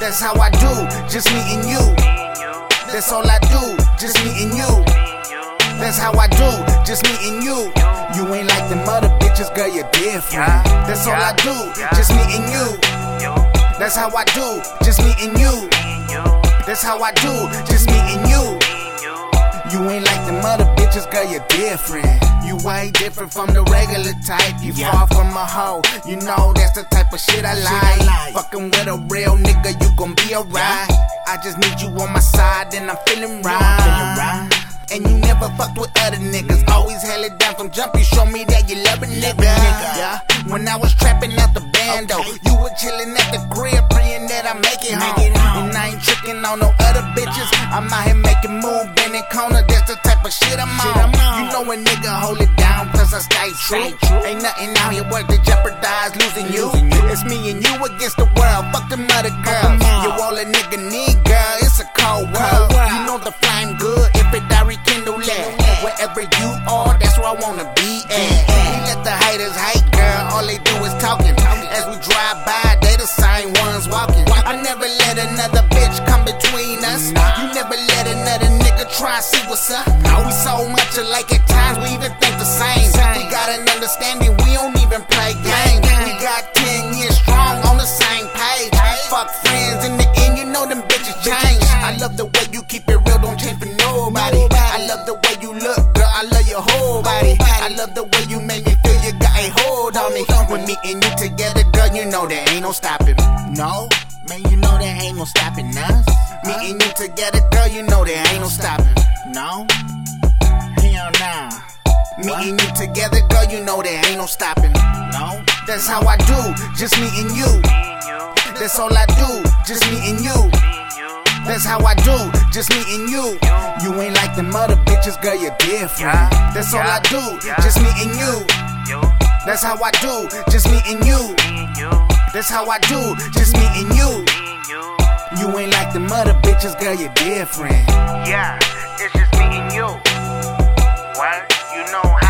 That's how I do, just me and you. That's all I do, just me and you. That's how I do, just me and you. You ain't like them other bitches, girl, you're different. That's all I do, just me and you. That's how I do, just me and you. That's how I do, just me and you. You ain't like them other bitches, girl, you're different. You way different from the regular type. You far from a hoe. You know that's the type of shit I like. Fucking with a real nigga, you gon' be alright. I just need you on my side, and I'm feeling right. And you never fucked with other niggas. Always held it down from jump. You show me that you love a nigga. Yeah. When I was trapping out the bando, you And I ain't tricking on no other bitches. I'm out here making move, bending corner. That's the type of shit I'm on. You know a nigga hold it down, cause I stay true. Ain't nothing out here worth to jeopardize losing you. It's me and you against the world. Fuck them other girls. You all a nigga need, girl. It's a cold world. You know the flame good if it die rekindle that. Wherever you are, that's where I wanna be never let another nigga try and see what's up. Now We so much alike at times, we even think the same. We got an understanding, we don't even play games. We got 10 years strong on the same page. Fuck friends in the end, you know them bitches change. I love the way you keep it real, don't change for nobody. I love the way you look, girl, I love your whole body. I love the way you make me feel you got a hold on me. When me and you together, girl, you know there ain't no stopping. No, man, you know there ain't no stopping us. Me and you together, girl, you know there ain't no stopping. No, hell nah. Me and you together, girl, you know there ain't no stopping. No, that's how I do, just me and you. That's all I do, just me and you. That's how I do, just me and you. You ain't like them other bitches, girl, you're different. That's all I do, just me and you. That's how I do, just me and you. That's how I do, just me and you. You ain't like the other bitches, girl, you're different. Yeah, it's just me and you. What? You know